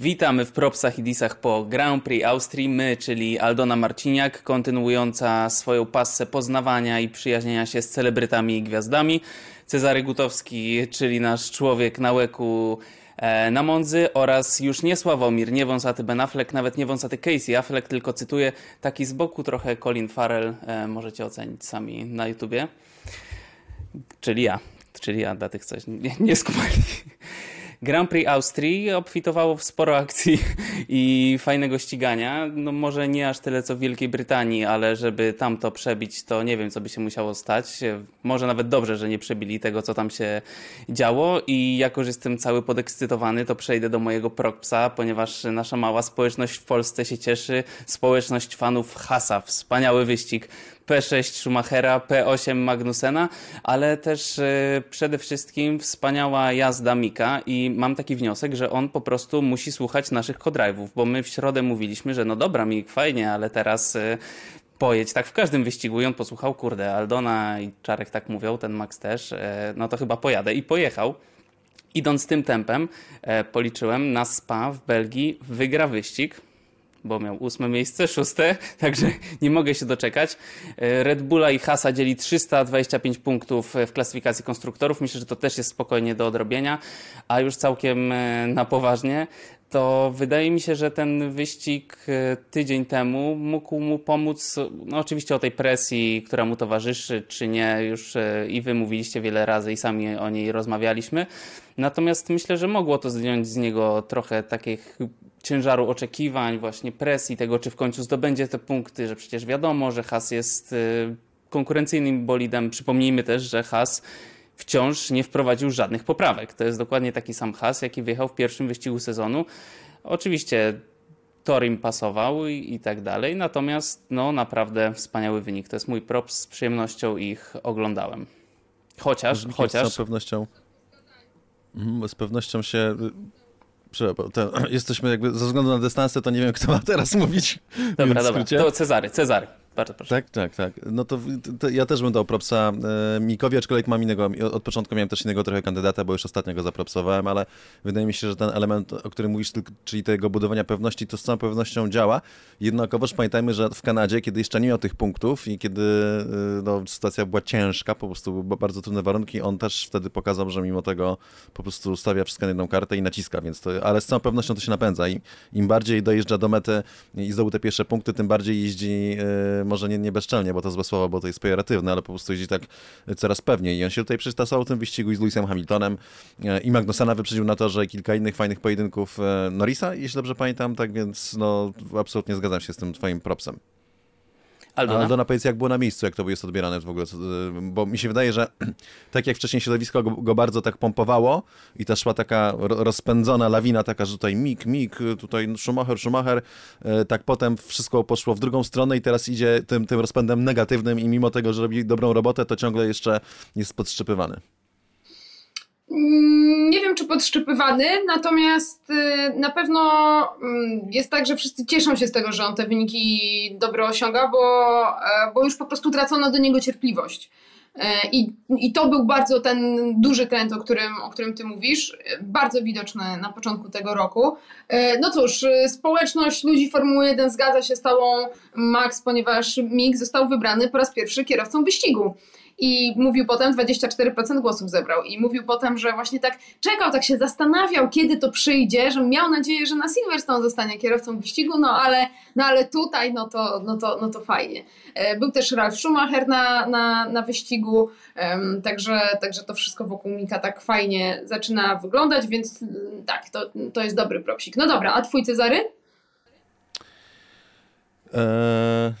Witamy w propsach i disach po Grand Prix Austrii. My, czyli Aldona Marciniak, kontynuująca swoją passę poznawania i przyjaźnienia się z celebrytami i gwiazdami. Cezary Gutowski, czyli nasz człowiek na łeku e, na Mondzy oraz już nie Sławomir, nie wąsaty Ben Affleck, nawet nie wąsaty Casey Affleck, tylko cytuję taki z boku trochę Colin Farrell, e, możecie ocenić sami na YouTubie. Czyli ja, czyli ja dla tych coś nie, nie. Grand Prix Austrii obfitowało w sporo akcji i fajnego ścigania. No może nie aż tyle co w Wielkiej Brytanii, ale żeby tam to przebić, to nie wiem, co by się musiało stać. Może nawet dobrze, że nie przebili tego, co tam się działo i jako, że jestem cały podekscytowany, to przejdę do mojego prokpsa, ponieważ nasza mała społeczność w Polsce się cieszy. Społeczność fanów Hasa. Wspaniały wyścig. P6 Schumachera, P8 Magnusena, ale też e, przede wszystkim wspaniała jazda Mika i mam taki wniosek, że on po prostu musi słuchać naszych kodrive'ów, bo my w środę mówiliśmy, że no dobra Mik, fajnie, ale teraz e, pojedź. Tak w każdym wyścigu i on posłuchał, kurde, Aldona i Czarek tak mówią, ten Max też, e, no to chyba pojadę i pojechał. Idąc tym tempem, policzyłem, na Spa w Belgii wygra wyścig, bo miał ósme miejsce, szóste, także nie mogę się doczekać. E, Red Bulla i Hasa dzieli 325 punktów w klasyfikacji konstruktorów. Myślę, że to też jest spokojnie do odrobienia, a już całkiem e, na poważnie to wydaje mi się, że ten wyścig e, tydzień temu mógł mu pomóc, no oczywiście o tej presji, która mu towarzyszy, czy nie, już i wy mówiliście wiele razy i sami o niej rozmawialiśmy. Natomiast myślę, że mogło to zdjąć z niego trochę takich ciężaru oczekiwań, właśnie presji tego, czy w końcu zdobędzie te punkty, że przecież wiadomo, że Has jest y, konkurencyjnym bolidem. Przypomnijmy też, że Has wciąż nie wprowadził żadnych poprawek. To jest dokładnie taki sam Has, jaki wyjechał w pierwszym wyścigu sezonu. Oczywiście tor im pasował i, i, tak dalej, natomiast no naprawdę wspaniały wynik. To jest mój prop, z przyjemnością ich oglądałem. Chociaż, chociaż... Z pewnością, mhm, z pewnością się to, jesteśmy jakby, ze względu na dystansy, to nie wiem, kto ma teraz mówić. Dobra, dobra, to Cezary, Cezary. Bardzo proszę. Tak, tak, tak. No to, to ja też bym dał propsa e, Mikowi, aczkolwiek mam innego, od początku miałem też innego trochę kandydata, bo już ostatnio go zapropsowałem, ale wydaje mi się, że ten element, o którym mówisz, czyli tego budowania pewności, to z całą pewnością działa. Jednakowoż pamiętajmy, że w Kanadzie, kiedy jeszcze nie miał tych punktów i kiedy e, no, sytuacja była ciężka, po prostu były bardzo trudne warunki, on też wtedy pokazał, że mimo tego po prostu stawia wszystko na jedną kartę i naciska, więc to, ale z całą pewnością to się napędza i im bardziej dojeżdża do mety i zdobył te pierwsze punkty, tym bardziej jeździ e, może nie, nie bezczelnie, bo to złe słowo, bo to jest pejoratywne, ale po prostu jeździ tak coraz pewniej. I on się tutaj przystasował w tym wyścigu i z Lewisem Hamiltonem e, i Magnusena wyprzedził na to, że kilka innych fajnych pojedynków e, Norrisa, jeśli dobrze pamiętam, tak więc no absolutnie zgadzam się z tym twoim propsem. Aldona? Aldona, powiedz, jak było na miejscu, jak to jest odbierane w ogóle, bo mi się wydaje, że tak jak wcześniej środowisko go, go bardzo tak pompowało i ta szła taka rozpędzona lawina, taka, że tutaj mik, mik, tutaj Schumacher, Schumacher, e, tak potem wszystko poszło w drugą stronę i teraz idzie tym, tym rozpędem negatywnym i mimo tego, że robi dobrą robotę, to ciągle jeszcze jest podszczypywany. Mm, nie wiem, czy podszczypywany, natomiast y, na pewno mm, jest tak, że wszyscy cieszą się z tego, że on te wyniki dobre osiąga, bo, e, bo już po prostu tracono do niego cierpliwość. E, I, I to był bardzo ten duży trend, o którym, o którym ty mówisz, bardzo widoczny na początku tego roku. E, no cóż, społeczność ludzi Formuły 1 zgadza się z tobą, Max, ponieważ Mick został wybrany po raz pierwszy kierowcą wyścigu. I mówił potem, 24% głosów zebrał. I mówił potem, że właśnie tak czekał, tak się zastanawiał, kiedy to przyjdzie, że miał nadzieję, że na Silverstone zostanie kierowcą wyścigu, no ale, no ale tutaj, no to, no, to, no to fajnie. E, był też Ralf Schumacher na, na, na wyścigu, także, także to wszystko wokół Mika tak fajnie zaczyna wyglądać, więc mm, tak, to, to jest dobry propsik. No dobra, a twój Cezary? Eee,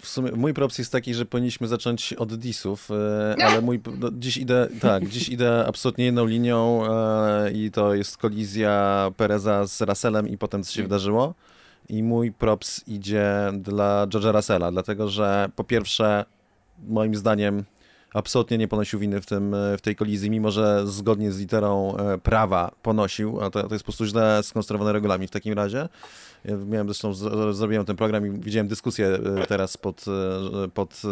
w sumie mój props jest taki, że powinniśmy zacząć od disów, e, ale mój, no, dziś idę, tak, dziś idę absolutnie jedną linią e, i to jest kolizja Pereza z Russellem i potem co się wydarzyło. I mój props idzie dla George'a Russella, dlatego że po pierwsze, moim zdaniem absolutnie nie ponosił winy w, tym, w tej kolizji, mimo że zgodnie z literą prawa ponosił, a to, to jest po prostu źle skonstruowany regulamin w takim razie. Ja miałem zresztą, zrobiłem ten program i widziałem dyskusję e, teraz pod, e, pod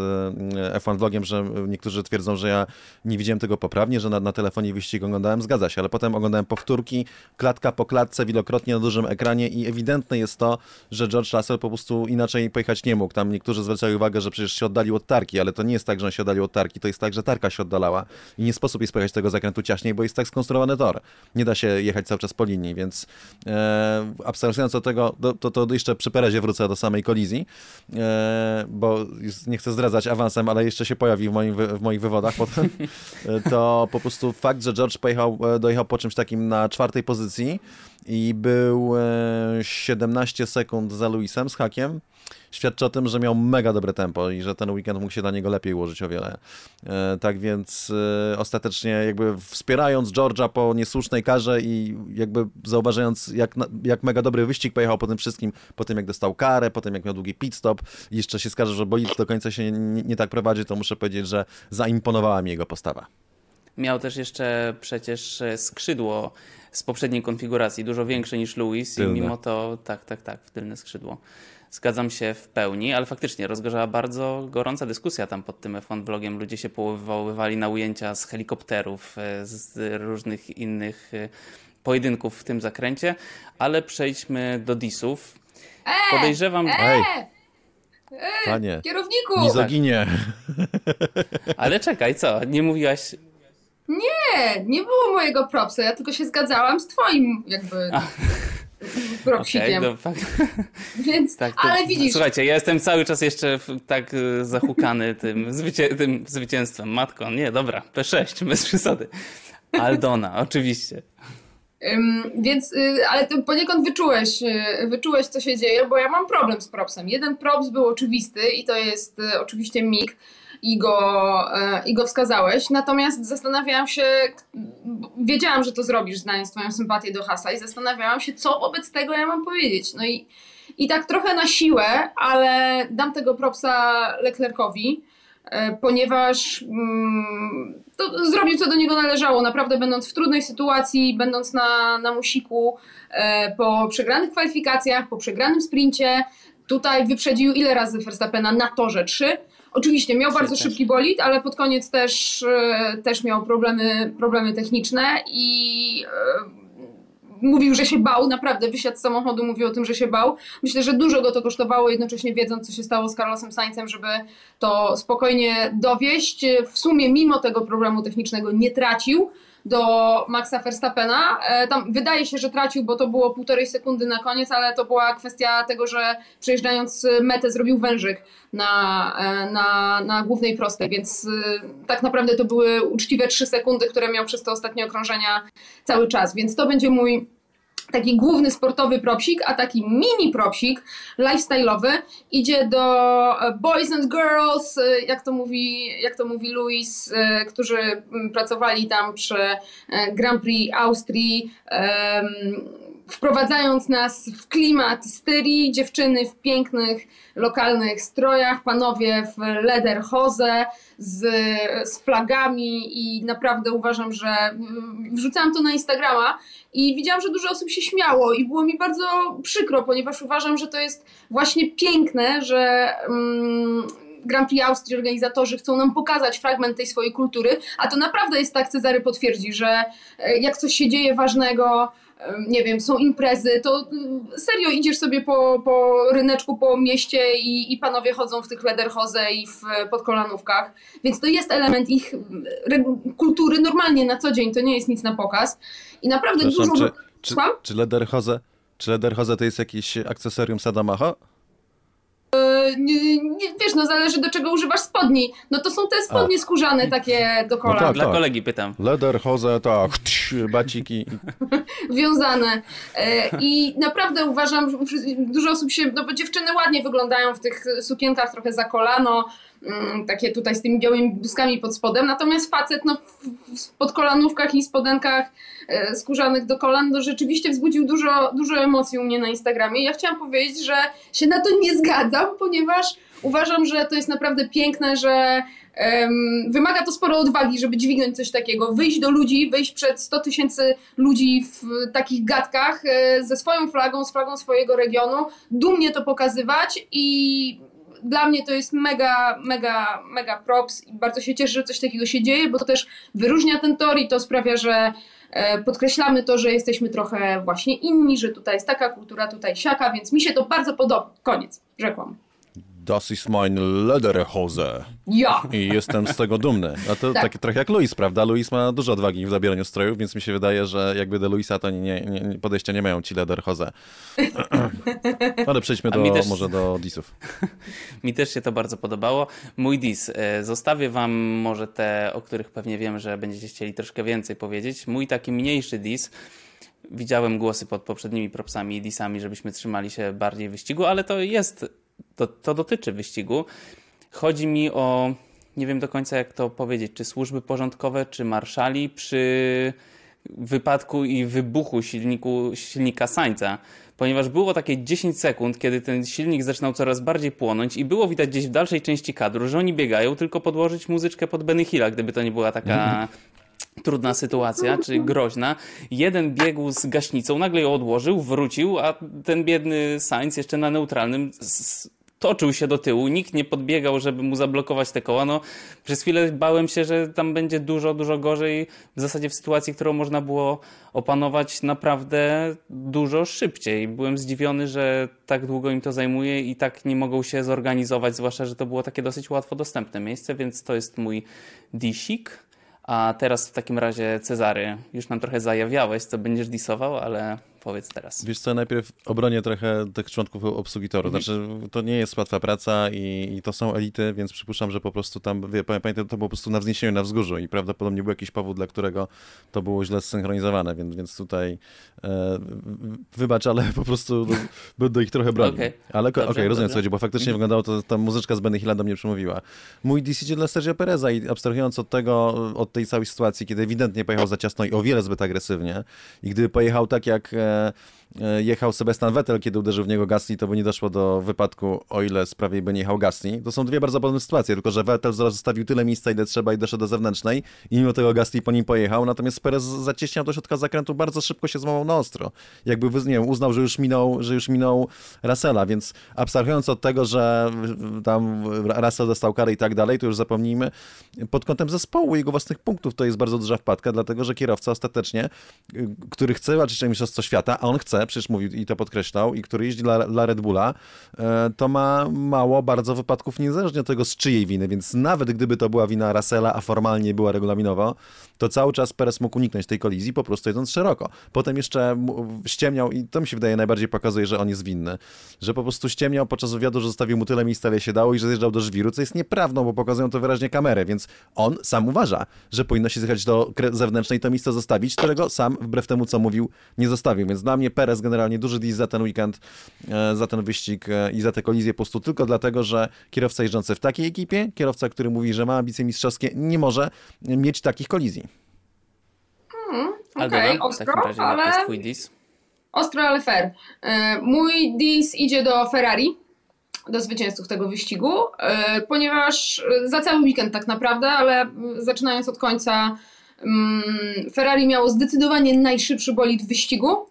e, F1 vlogiem, że niektórzy twierdzą, że ja nie widziałem tego poprawnie, że na, na telefonie wyścig oglądałem, zgadza się, ale potem oglądałem powtórki, klatka po klatce, wielokrotnie na dużym ekranie i ewidentne jest to, że George Russell po prostu inaczej pojechać nie mógł. Tam niektórzy zwracają uwagę, że przecież się oddalił od tarki, ale to nie jest tak, że on się oddalił od tarki, to jest tak, że tarka się oddalała i nie sposób jest pojechać tego zakrętu ciaśniej, bo jest tak skonstruowany tor. Nie da się jechać cały czas po linii, więc e, abstrahując od tego, do, to, to jeszcze przy Perezie wrócę do samej kolizji, e, bo nie chcę zdradzać awansem, ale jeszcze się pojawi w, moim, w moich wywodach potem, e, to po prostu fakt, że George pojechał, e, dojechał po czymś takim na czwartej pozycji i był 17 sekund za Luisem z hakiem, świadczy o tym, że miał mega dobre tempo i że ten weekend mógł się dla niego lepiej ułożyć o wiele. E, tak więc e, ostatecznie jakby wspierając George'a po niesłusznej karze i jakby zauważając jak, jak mega dobry wyścig pojechał po tym wszystkim, po tym jak dostał karę, po tym jak miał długi pit stop i jeszcze się skarży, że bolid do końca się nie, nie tak prowadzi, to muszę powiedzieć, że zaimponowała mi jego postawa. Miał też jeszcze przecież skrzydło z poprzedniej konfiguracji, dużo większe niż Louis Tylne. i mimo to tak, tak, tak, w tylne skrzydło. Zgadzam się w pełni, ale faktycznie rozgorzała bardzo gorąca dyskusja tam pod tym F1 blogiem. Ludzie się powoływali na ujęcia z helikopterów, e, z różnych innych e, pojedynków w tym zakręcie, ale przejdźmy do disów. E, Podejrzewam... E, Ej! Panie, kierowniku! Mizoginie. Ale czekaj, co? Nie mówiłaś nie, nie było mojego propsa, ja tylko się zgadzałam z twoim jakby propsikiem. Okay, Więc, tak, ale widzisz... Słuchajcie, ja jestem cały czas jeszcze tak y, zahukany tym, zwycię tym zwycięstwem. Matko, nie, dobra, P6, bez przesady. Aldona, oczywiście. Więc, y, ale ty poniekąd wyczułeś, y, wyczułeś, co się dzieje, bo ja mam problem z propsem. Jeden props był oczywisty i to jest y, oczywiście mig i go, e, i go wskazałeś. Natomiast zastanawiałam się, wiedziałam, że to zrobisz, znając Twoją sympatię do Hasa, i zastanawiałam się, co wobec tego ja mam powiedzieć. No i, i tak trochę na siłę, ale dam tego propsa Leclercowi, e, ponieważ mm, zrobił, co do niego należało. Naprawdę, będąc w trudnej sytuacji, będąc na, na musiku, e, po przegranych kwalifikacjach, po przegranym sprincie, tutaj wyprzedził ile razy Verstappena na torze? Trzy Oczywiście miał bardzo szybki bolid, ale pod koniec też, e, też miał problemy, problemy techniczne i e, mówił, że się bał, naprawdę wysiadł z samochodu, mówił o tym, że się bał. Myślę, że dużo go to kosztowało, jednocześnie wiedząc, co się stało z Carlosem Saincem, żeby to spokojnie dowieść. W sumie, mimo tego problemu technicznego, nie tracił do Maxa Verstappena. E, tam wydaje się, że tracił, bo to było półtorej sekundy na koniec, ale to była kwestia tego, że przejeżdżając metę zrobił wężyk na, e, na, na głównej prostej, więc e, tak naprawdę to były uczciwe trzy sekundy, które miał przez te ostatnie okrążenia cały czas, więc to będzie mój taki główny sportowy propsik, a taki mini propsik lifestyle'owy idzie do e, boys and girls, e, jak to mówi, jak to mówi Louis, e, którzy pracowali tam przy Grand Prix Austrii wprowadzając nas w klimat styrii, dziewczyny w pięknych lokalnych strojach, panowie w lederhose z, z flagami i naprawdę uważam, że mm, wrzucałam to na Instagrama i widziałam, że dużo osób się śmiało i było mi bardzo przykro, ponieważ uważam, że to jest właśnie piękne, że um, Grand Prix Austrii organizatorzy chcą nam pokazać fragment tej swojej kultury, a to naprawdę jest tak, Cezary potwierdzi, że e, jak coś się dzieje ważnego, nie wiem, są imprezy, to mm, serio idziesz sobie po, po ryneczku, po mieście i, i panowie chodzą w tych lederhose i w podkolanówkach, więc to jest element ich mm, kultury normalnie na co dzień, to nie jest nic na pokaz. I naprawdę dużo... Czy, czy, czy lederhose, czy lederhose to jest jakieś akcesorium Sadamacha? E, nie, nie, wiesz, no zależy do czego używasz spodni. No to są te spodnie A. skórzane takie do kolan. No tak, Dla tak. kolegi pytam. Leder, hose, tak, baciki. Wiązane. E, I naprawdę uważam, że dużo osób się, no bo dziewczyny ładnie wyglądają w tych sukienkach trochę za kolano, takie tutaj z tymi białymi błyskami pod spodem, natomiast facet no, w podkolanówkach i spodenkach E, skórzanych do kolan, no rzeczywiście wzbudził dużo, dużo emocji u mnie na Instagramie. Ja chciałam powiedzieć, że się na to nie zgadzam, ponieważ uważam, że to jest naprawdę piękne, że Wymaga to sporo odwagi, żeby dźwignąć coś takiego, wyjść do ludzi, wyjść przed 100 tysięcy ludzi w takich gadkach e, ze swoją flagą, z flagą swojego regionu, dumnie to pokazywać i dla mnie to jest mega, mega, mega props i bardzo się cieszę, że coś takiego się dzieje, bo to też wyróżnia ten tor i to sprawia, że e, podkreślamy to, że jesteśmy trochę właśnie inni, że tutaj jest taka kultura, tutaj siaka, więc mi się to bardzo podoba. Koniec, rzekłam. Das ist meine Lederhose. Ja. I jestem z tego dumny. A to tak. takie trochę jak Luis, prawda? Luis ma dużo odwagi w zabieraniu strojów, więc mi się wydaje, że jakby do Luisa to nie, nie, podejścia nie mają ci Lederhose. Ale przejdźmy do, też, może do disów. Mi też się to bardzo podobało. Mój dis. E, zostawię wam może te, o których pewnie wiem, że będziecie chcieli troszkę więcej powiedzieć. Mój taki mniejszy dis widziałem głosy pod poprzednimi propsami i disami, żebyśmy trzymali się bardziej wyścigu, ale to jest to, to dotyczy wyścigu. Chodzi mi o, nie wiem do końca jak to powiedzieć, czy służby porządkowe, czy marszali przy wypadku i wybuchu silniku, silnika Sańca, ponieważ było takie 10 sekund, kiedy ten silnik zaczynał coraz bardziej płonąć i było widać gdzieś w dalszej części kadru, że oni biegają, tylko podłożyć muzyczkę pod Benny Hilla, gdyby to nie była taka trudna sytuacja, czy groźna. Jeden biegł z gaśnicą, nagle ją odłożył, wrócił, a ten biedny Sainz jeszcze na neutralnym toczył się do tyłu, nikt nie podbiegał, żeby mu zablokować te koła. No, przez chwilę bałem się, że tam będzie dużo, dużo gorzej. W zasadzie w sytuacji, którą można było opanować naprawdę dużo szybciej. Byłem zdziwiony, że tak długo im to zajmuje i tak nie mogą się zorganizować, zwłaszcza, że to było takie dosyć łatwo dostępne miejsce, więc to jest mój disik. A teraz w takim razie Cezary, już nam trochę zajawiałeś, co będziesz disował, ale Powiedz teraz. Wiesz co, najpierw obronię trochę tych członków obsługi toru. Znaczy, to nie jest łatwa praca i, i, to są elity, więc przypuszczam, że po prostu tam, wie, pamiętam, to było po prostu na wzniesieniu, na wzgórzu i prawdopodobnie był jakiś powód, dla którego to było źle zsynchronizowane, więc, więc tutaj e, wybacz, ale po prostu będę ich trochę bronił. Okay. Ale okej, okay, rozumiem co chodzi, bo faktycznie mhm. wyglądało to, ta muzyczka z Benny Hilla do mnie przemówiła. Mój DC dla Sergio Pereza i abstrahując od tego, od tej całej sytuacji, kiedy ewidentnie pojechał za ciasno i o wiele zbyt agresywnie i gdyby pojechał tak jak e, E, jechał Sebastian Vettel, kiedy uderzył w niego Gasly, to by nie doszło do wypadku, o ile sprawiej by nie jechał Gasly. To są dwie bardzo podobne sytuacje, tylko że Vettel zostawił tyle miejsca, ile trzeba i doszedł do zewnętrznej i mimo tego Gasly po nim pojechał, natomiast Perez zacieśniał do środka zakrętu, bardzo szybko się złamał na ostro. Jakby, nie wiem, uznał, że już minął, że już minął Russella, więc abstrahując od tego, że tam Russell dostał karę i tak dalej, to już zapomnijmy, pod kątem zespołu jego własnych punktów to jest bardzo duża wpadka, dlatego, że kierowca ostatecznie, y, który chce walczyć o mistrzostwo świata, a on chce, przecież mówił i to podkreślał, i który jeździ dla, dla Red Bulla, e, to ma mało bardzo wypadków niezależnie od tego z czyjej winy, więc nawet gdyby to była wina Russella, a formalnie była regulaminowo, to cały czas Perez mógł uniknąć tej kolizji, po prostu jedząc szeroko. Potem jeszcze ściemniał i to mi się wydaje najbardziej pokazuje, że on jest winny, że po prostu ściemniał podczas wywiadu, że zostawił mu tyle miejsca, ile się dało i że zjeżdżał do żwiru, co jest nieprawdą, bo pokazują to wyraźnie kamerę, więc on sam uważa, że powinno się zjechać do zewnętrznej to miejsce zostawić, którego sam, wbrew temu, co mówił, nie zostawił. Więc dla mnie Perez generalnie duży dis za ten weekend, e, za ten wyścig e, i za tę kolizję po prostu tylko dlatego, że kierowca jeżdżący w takiej ekipie, kierowca, który mówi, że ma ambicje mistrzowskie, nie może mieć takich kolizji. Hmm, Okej, okay, ostro, ale... twój dis? Ostro, ale fair. E, mój dis idzie do Ferrari, do zwycięzców tego wyścigu, ponieważ za cały weekend tak naprawdę, ale zaczynając od końca mm, Ferrari miało zdecydowanie najszybszy bolid w wyścigu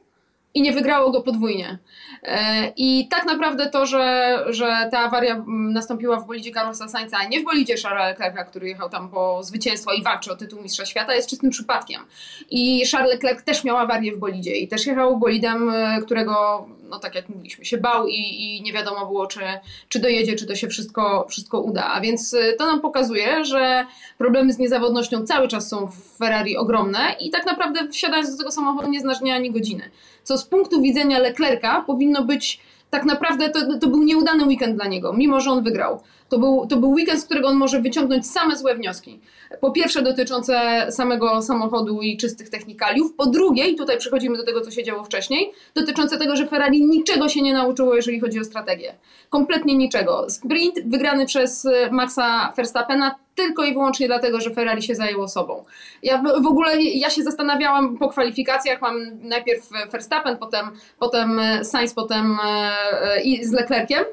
i nie wygrało go podwójnie. E, I tak naprawdę to, że, że ta awaria nastąpiła w bolidzie Carlosa Sainza, a nie w bolidzie Charlesa Leclerca, który jechał tam po zwycięstwo i walczy o tytuł mistrza świata, jest czystym przypadkiem. I Charles Leclerc też miał awarię w bolidzie i też jechał bolidem, e, którego, no tak jak mówiliśmy, się bał i, i nie wiadomo było, czy, czy dojedzie, czy to się wszystko, wszystko uda. A więc e, to nam pokazuje, że problemy z niezawodnością cały czas są w Ferrari ogromne i tak naprawdę wsiadając do tego samochodu nie znasz dnia ani godziny. Co z punktu widzenia Leclerca powinno być tak naprawdę to, to był nieudany weekend dla niego, mimo że on wygrał. To był, to był weekend, z którego on może wyciągnąć same złe wnioski. Po pierwsze dotyczące samego samochodu i czystych technikaliów, po drugie, i tutaj przechodzimy do tego, co się działo wcześniej, dotyczące tego, że Ferrari niczego się nie nauczyło, jeżeli chodzi o strategię. Kompletnie niczego. Sprint wygrany przez Maxa Verstappena tylko i wyłącznie dlatego, że Ferrari się zajęło sobą. Ja w ogóle ja się zastanawiałam po kwalifikacjach, mam najpierw Verstappen, potem, potem Sainz, potem e, i z Leclerciem E,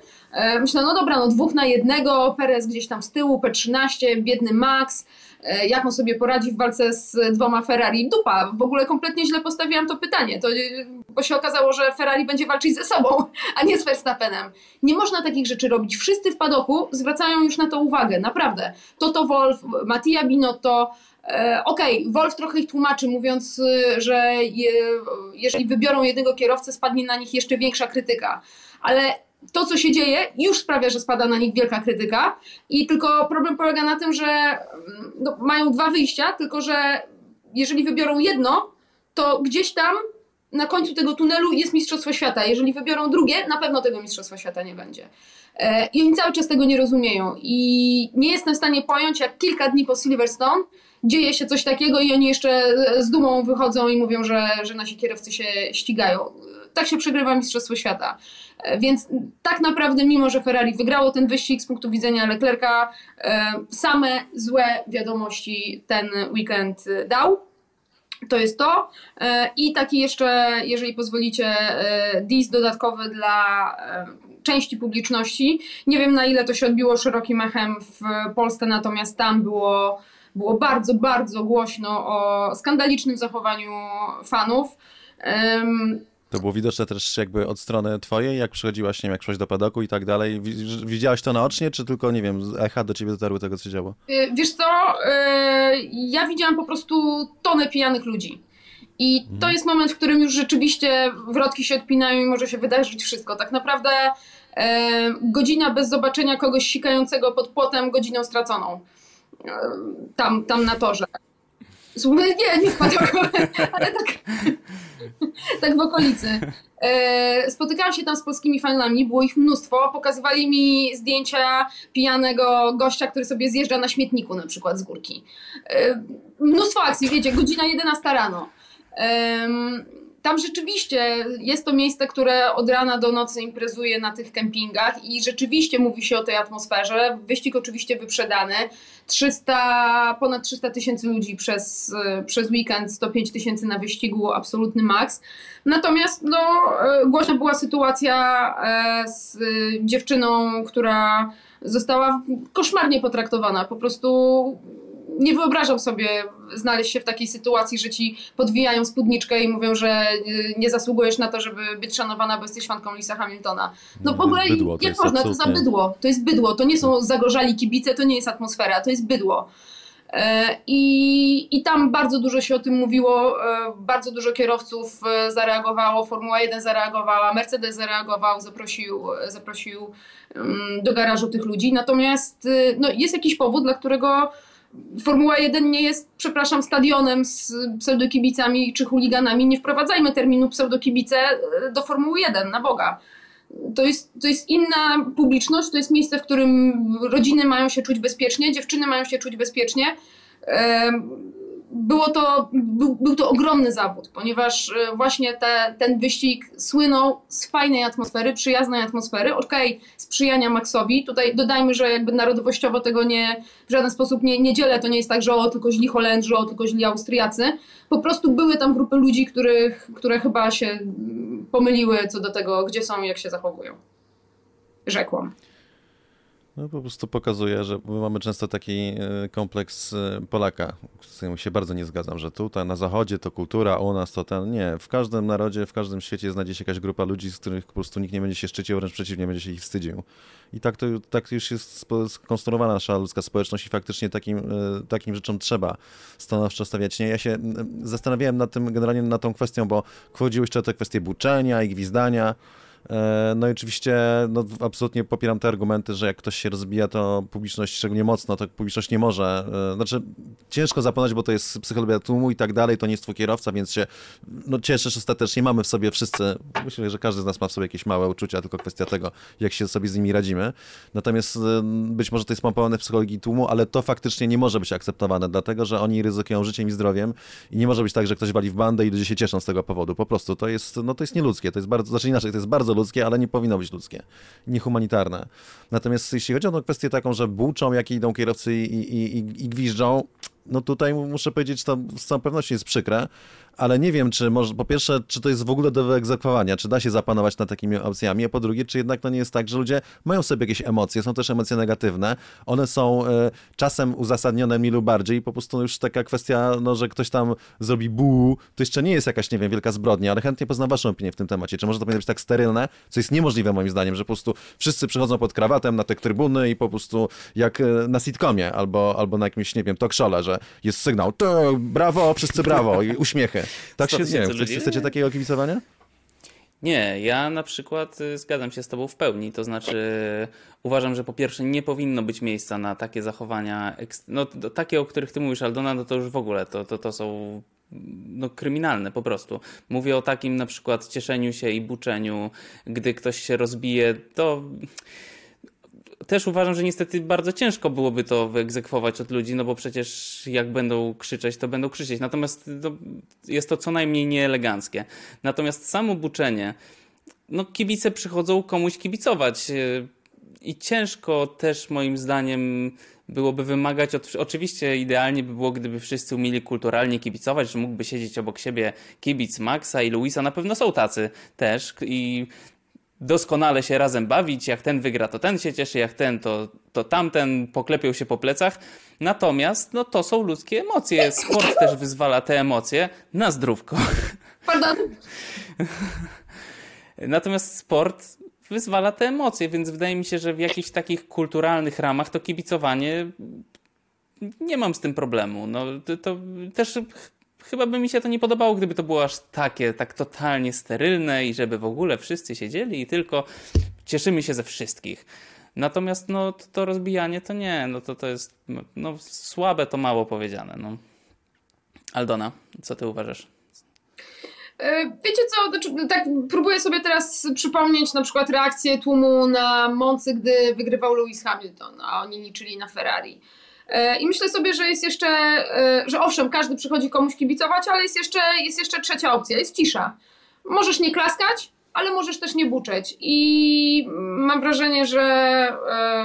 myślę, no dobra, no dwóch na jednego, Perez gdzieś tam z tyłu, P13, biedny Max, e, jak on sobie poradzi w walce z dwoma Ferrari? Dupa, w ogóle kompletnie źle postawiłam to pytanie, to, bo się okazało, że Ferrari będzie walczyć ze sobą, a nie z Verstappenem. Nie można takich rzeczy robić. Wszyscy w padoku zwracają już na to uwagę, naprawdę. Toto Wolf, Mattia Binotto, E, okej, okay, Wolf trochę ich tłumaczy, mówiąc, że je, jeżeli wybiorą jednego kierowcę, spadnie na nich jeszcze większa krytyka. Ale to, co się dzieje, już sprawia, że spada na nich wielka krytyka. I tylko problem polega na tym, że mm, no, mają dwa wyjścia, tylko że jeżeli wybiorą jedno, to gdzieś tam na końcu tego tunelu jest Mistrzostwo Świata. Jeżeli wybiorą drugie, na pewno tego Mistrzostwa Świata nie będzie. E, I oni cały czas tego nie rozumieją. I nie jestem w stanie pojąć, jak kilka dni po Silverstone dzieje się coś takiego i oni jeszcze z dumą wychodzą i mówią, że, że nasi kierowcy się ścigają. Tak się przegrywa Mistrzostwo Świata. E, więc tak naprawdę, mimo że Ferrari wygrało ten wyścig z punktu widzenia Leclerca, e, same złe wiadomości ten weekend dał. To jest to. E, I taki jeszcze, jeżeli pozwolicie, dis dodatkowy dla części publiczności. Nie wiem na ile to się odbiło szerokim echem w Polsce, natomiast tam było było bardzo, bardzo głośno o skandalicznym zachowaniu fanów. To było widoczne też jakby od strony twojej, jak przychodziłaś, nie wiem, jak przyszłaś do padoku i tak dalej. Widziałaś to naocznie, czy tylko, nie wiem, echa do ciebie dotarły tego, co się działo? Y, wiesz co, y, ja widziałam po prostu tonę pijanych ludzi. I to mhm. jest moment, w którym już rzeczywiście wrotki się odpinają i może się wydarzyć wszystko. Tak naprawdę godzina bez zobaczenia kogoś sikającego pod płotem, godziną straconą tam, tam na torze. Nie, nie wpadł, ale tak, tak w okolicy. E, spotykałam się tam z polskimi fanami, było ich mnóstwo. Pokazywali mi zdjęcia pijanego gościa, który sobie zjeżdża na śmietniku, na przykład z górki. E, mnóstwo akcji, wiecie, godzina 11 rano tam rzeczywiście jest to miejsce, które od rana do nocy imprezuje na tych kempingach i rzeczywiście mówi się o tej atmosferze. Wyścig oczywiście wyprzedany. 300, ponad 300 tysięcy ludzi przez, przez weekend, 105 tysięcy na wyścigu, absolutny maks. Natomiast no, e, głośna była sytuacja e, z dziewczyną, która została koszmarnie potraktowana. Po prostu nie wyobrażam sobie znaleźć się w takiej sytuacji, że ci podwijają spódniczkę i mówią, że y, nie zasługujesz na to, żeby być szanowana, bo jesteś fanką Lisa Hamiltona. No w ogóle bydło, jak można, absolutnie... to za bydło. To jest bydło, to nie są zagorzali kibice, to nie jest atmosfera, to jest bydło. E, I, I tam bardzo dużo się o tym mówiło, e, bardzo dużo kierowców e, zareagowało, Formuła 1 zareagowała, Mercedes zareagował, zaprosił, zaprosił mm, do garażu tych ludzi. Natomiast no, jest jakiś powód, dla którego Formuła 1 nie jest, przepraszam, stadionem z pseudokibicami czy chuliganami. Nie wprowadzajmy terminu pseudokibice e, do Formuły 1, na Boga. To jest, to jest inna publiczność, to jest miejsce, w którym rodziny mają się czuć bezpiecznie, dziewczyny mają się czuć bezpiecznie było to, był, był to ogromny zawód, ponieważ e, właśnie te, ten wyścig słynął z fajnej atmosfery, przyjaznej atmosfery, okej, okay, sprzyjania Maxowi. Tutaj dodajmy, że jakby narodowościowo tego nie, w żaden sposób nie, nie dzielę. To nie jest tak, że o, tylko źli Holendrzy, o, tylko źli Austriacy. Po prostu były tam grupy ludzi, których, które chyba się pomyliły co do tego, gdzie są i jak się zachowują. Rzekłam. No po prostu pokazuje, że my mamy często taki e, kompleks e, Polaka, z którym się bardzo nie zgadzam, że tutaj na zachodzie to kultura, u nas to ten. Nie, w każdym narodzie, w każdym świecie znajdzie się jakaś grupa ludzi, z których po prostu nikt nie będzie się szczycił, wręcz przeciwnie, będzie się ich wstydził. I tak to tak już jest skonstruowana nasza ludzka społeczność i faktycznie takim, e, takim rzeczom trzeba stanowczo stawiać. Nie, ja się zastanawiałem nad tym, generalnie nad tą kwestią, bo wchodziły jeszcze te kwestie buczenia i gwizdania. E, no i oczywiście no, absolutnie popieram te argumenty, że jak ktoś się rozbija, to publiczność szczególnie mocno, to publiczność nie może. E, znaczy, ciężko zapoznać, bo to jest psychologia tłumu i tak dalej, to nie jest twój kierowca, więc się no, cieszę, że ostatecznie mamy w sobie wszyscy, myślę, że każdy z nas ma w sobie jakieś małe uczucia, tylko kwestia tego, jak się sobie z nimi radzimy. Natomiast e, być może to jest pompowane w psychologii tłumu, ale to faktycznie nie może być akceptowane, dlatego, że oni ryzykują życiem i zdrowiem i nie może być tak, że ktoś wali w bandę i ludzie się cieszą z tego powodu. Po prostu to jest, no to jest nieludzkie, to jest bardzo, znaczy inaczej, to jest bardzo ludzkie, ale nie powinno być ludzkie, niehumanitarne. Natomiast jeśli chodzi o tę kwestię taką, że buczą, jak idą kierowcy i, i, i, i gwiżdżą, no tutaj muszę powiedzieć, to z całą pewnością jest przykre, ale nie wiem, czy może, po pierwsze, czy to jest w ogóle do wyegzekwowania, czy da się zapanować nad takimi opcjami, a po drugie, czy jednak to nie jest tak, że ludzie mają sobie jakieś emocje, są też emocje negatywne, one są e, czasem uzasadnione mniej lub bardziej, po prostu już taka kwestia, no, że ktoś tam zrobi bu, to jeszcze nie jest jakaś, nie wiem, wielka zbrodnia, ale chętnie poznam waszą opinię w tym temacie, czy może to powinno być tak sterylne, co jest niemożliwe moim zdaniem, że po prostu wszyscy przychodzą pod krawatem na te trybuny i po prostu jak e, na sitcomie albo, albo na jakimś, nie wiem, talk show'le, że jest sygnał, to brawo, wszyscy brawo i uśmiechy. Tak się, nie wiem, chcecie, chcecie takiego kibicowania? Nie, ja na przykład y, zgadzam się z Tobą w pełni. To znaczy, uważam, że po pierwsze nie powinno być miejsca na takie zachowania, no takie, o których Ty mówisz, Aldona, no to już w ogóle to, to, to są no, kryminalne po prostu. Mówię o takim na przykład cieszeniu się i buczeniu, gdy ktoś się rozbije, to też uważam, że niestety bardzo ciężko byłoby to wyegzekwować od ludzi, no bo przecież jak będą krzyczeć, to będą krzyczeć. Natomiast no, jest to co najmniej nieeleganckie. Natomiast samo buczenie, no kibice przychodzą komuś kibicować y, i ciężko też moim zdaniem byłoby wymagać, oczywiście idealnie by było, gdyby wszyscy umieli kulturalnie kibicować, że mógłby siedzieć obok siebie kibic Maxa i Luisa, na pewno są tacy też i doskonale się razem bawić. Jak ten wygra, to ten się cieszy, jak ten, to, to tamten, poklepią się po plecach. Natomiast no, to są ludzkie emocje. Sport też wyzwala te emocje na zdrówko. Pardon. Natomiast sport wyzwala te emocje, więc wydaje mi się, że w jakichś takich kulturalnych ramach to kibicowanie nie mam z tym problemu. No, to, to też chyba by mi się to nie podobało, gdyby to było aż takie, tak totalnie sterylne i żeby w ogóle wszyscy siedzieli i tylko cieszymy się ze wszystkich. Natomiast no, to, to rozbijanie to nie, no to, to jest no, słabe, to mało powiedziane. No. Aldona, co ty uważasz? E, wiecie co, znaczy, tak próbuję sobie teraz przypomnieć na przykład reakcję tłumu na Moncy, gdy wygrywał Lewis Hamilton, a oni liczyli na Ferrari. E, I myślę sobie, że jest jeszcze, e, że owszem, każdy przychodzi komuś kibicować, ale jest jeszcze, jest jeszcze trzecia opcja, jest cisza. Możesz nie klaskać, ale możesz też nie buczeć. I mam wrażenie, że e,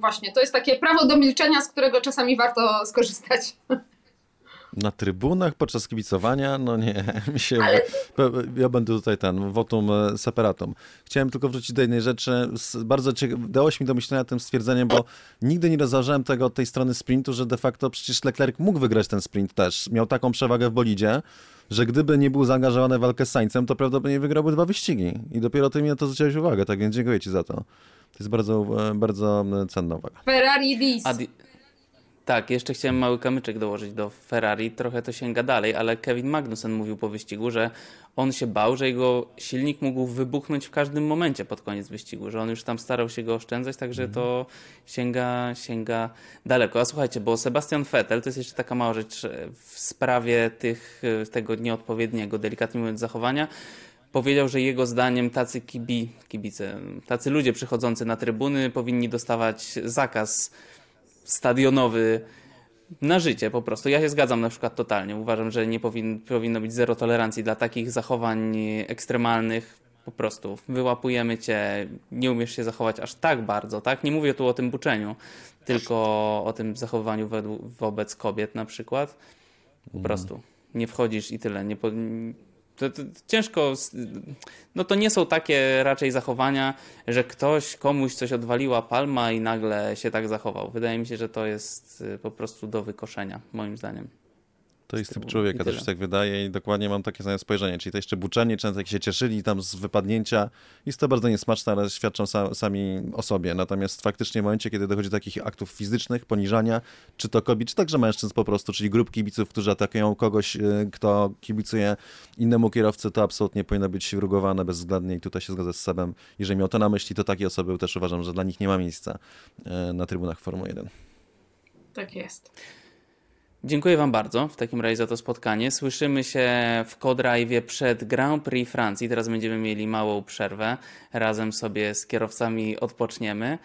właśnie to jest takie prawo do milczenia, z którego czasami warto skorzystać. Na trybunach podczas kibicowania? No nie, mi się. Ale... Ja będę tutaj ten, votum e, separatum. Chciałem tylko wrócić do jednej rzeczy. Bardzo dało się mi do myślenia tym stwierdzeniem, bo nigdy nie rozważałem tego od tej strony sprintu, że de facto przecież Leclerc mógł wygrać ten sprint też. Miał taką przewagę w bolidzie, że gdyby nie był zaangażowany w walkę z Sańcem, to prawdopodobnie wygrałby dwa wyścigi. I dopiero ty mi na to zwróciłeś uwagę, tak więc dziękuję ci za to. To jest bardzo, e, bardzo cenna uwaga. Ferrari dis. Tak, jeszcze chciałem mały kamyczek dołożyć do Ferrari. Trochę to sięga dalej, ale Kevin Magnussen mówił po wyścigu, że on się bał, że jego silnik mógł wybuchnąć w każdym momencie pod koniec wyścigu, że on już tam starał się go oszczędzać, także to sięga, sięga daleko. A słuchajcie, bo Sebastian Vettel, to jest jeszcze taka mała rzecz w sprawie tych, tego nieodpowiedniego, delikatnie mówiąc, zachowania powiedział, że jego zdaniem tacy kibi, kibice, tacy ludzie przychodzący na trybuny powinni dostawać zakaz stadionowy na życie po prostu. Ja się zgadzam na przykład totalnie. Uważam, że nie powin, powinno być zero tolerancji dla takich zachowań ekstremalnych. Po prostu wyłapujemy cię, nie umiesz się zachować aż tak bardzo, tak? Nie mówię tu o tym buczeniu, tylko o tym zachowaniu wobec kobiet na przykład. Po mhm. prostu nie wchodzisz i tyle. Nie, po, to, to, ciężko, no to nie są takie raczej zachowania, że ktoś komuś coś odwaliła palma i nagle się tak zachował. Wydaje mi się, że to jest y, po prostu do wykoszenia, moim zdaniem. To jest typ człowieka, też się tak wydaje i dokładnie mam takie same spojrzenie, czyli to jeszcze buczenie, często jak się cieszyli tam z wypadnięcia, jest to bardzo niesmaczne, ale świadczą sa sami o sobie. Natomiast faktycznie w momencie, kiedy dochodzi do takich aktów fizycznych, poniżania, czy to kobiet, czy także mężczyzn po prostu, czyli grup kibiców, którzy atakują kogoś, y, kto kibicuje innemu kierowcy, to absolutnie powinno być rugowane bezwzględnie i tutaj się zgodzę z Sebem. Jeżeli miał to na myśli, to takie osoby też uważam, że dla nich nie ma miejsca y, na trybunach Formuły 1. Tak jest. Dziękuję Wam bardzo w takim razie za to spotkanie. Słyszymy się w Codrive przed Grand Prix Francji. Teraz będziemy mieli małą przerwę. Razem sobie z kierowcami odpoczniemy.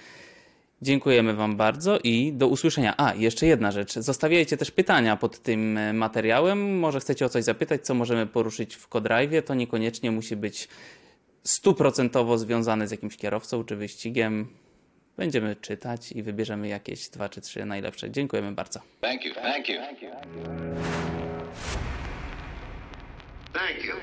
Dziękujemy Wam bardzo i do usłyszenia. A, jeszcze jedna rzecz. Zostawiajcie też pytania pod tym materiałem. Może chcecie o coś zapytać, co możemy poruszyć w Codrive. To niekoniecznie musi być stuprocentowo związane z jakimś kierowcą czy wyścigiem. Będziemy czytać i wybierzemy jakieś dwa czy trzy najlepsze. Dziękujemy bardzo. Thank you. Thank you. Thank you. Thank you.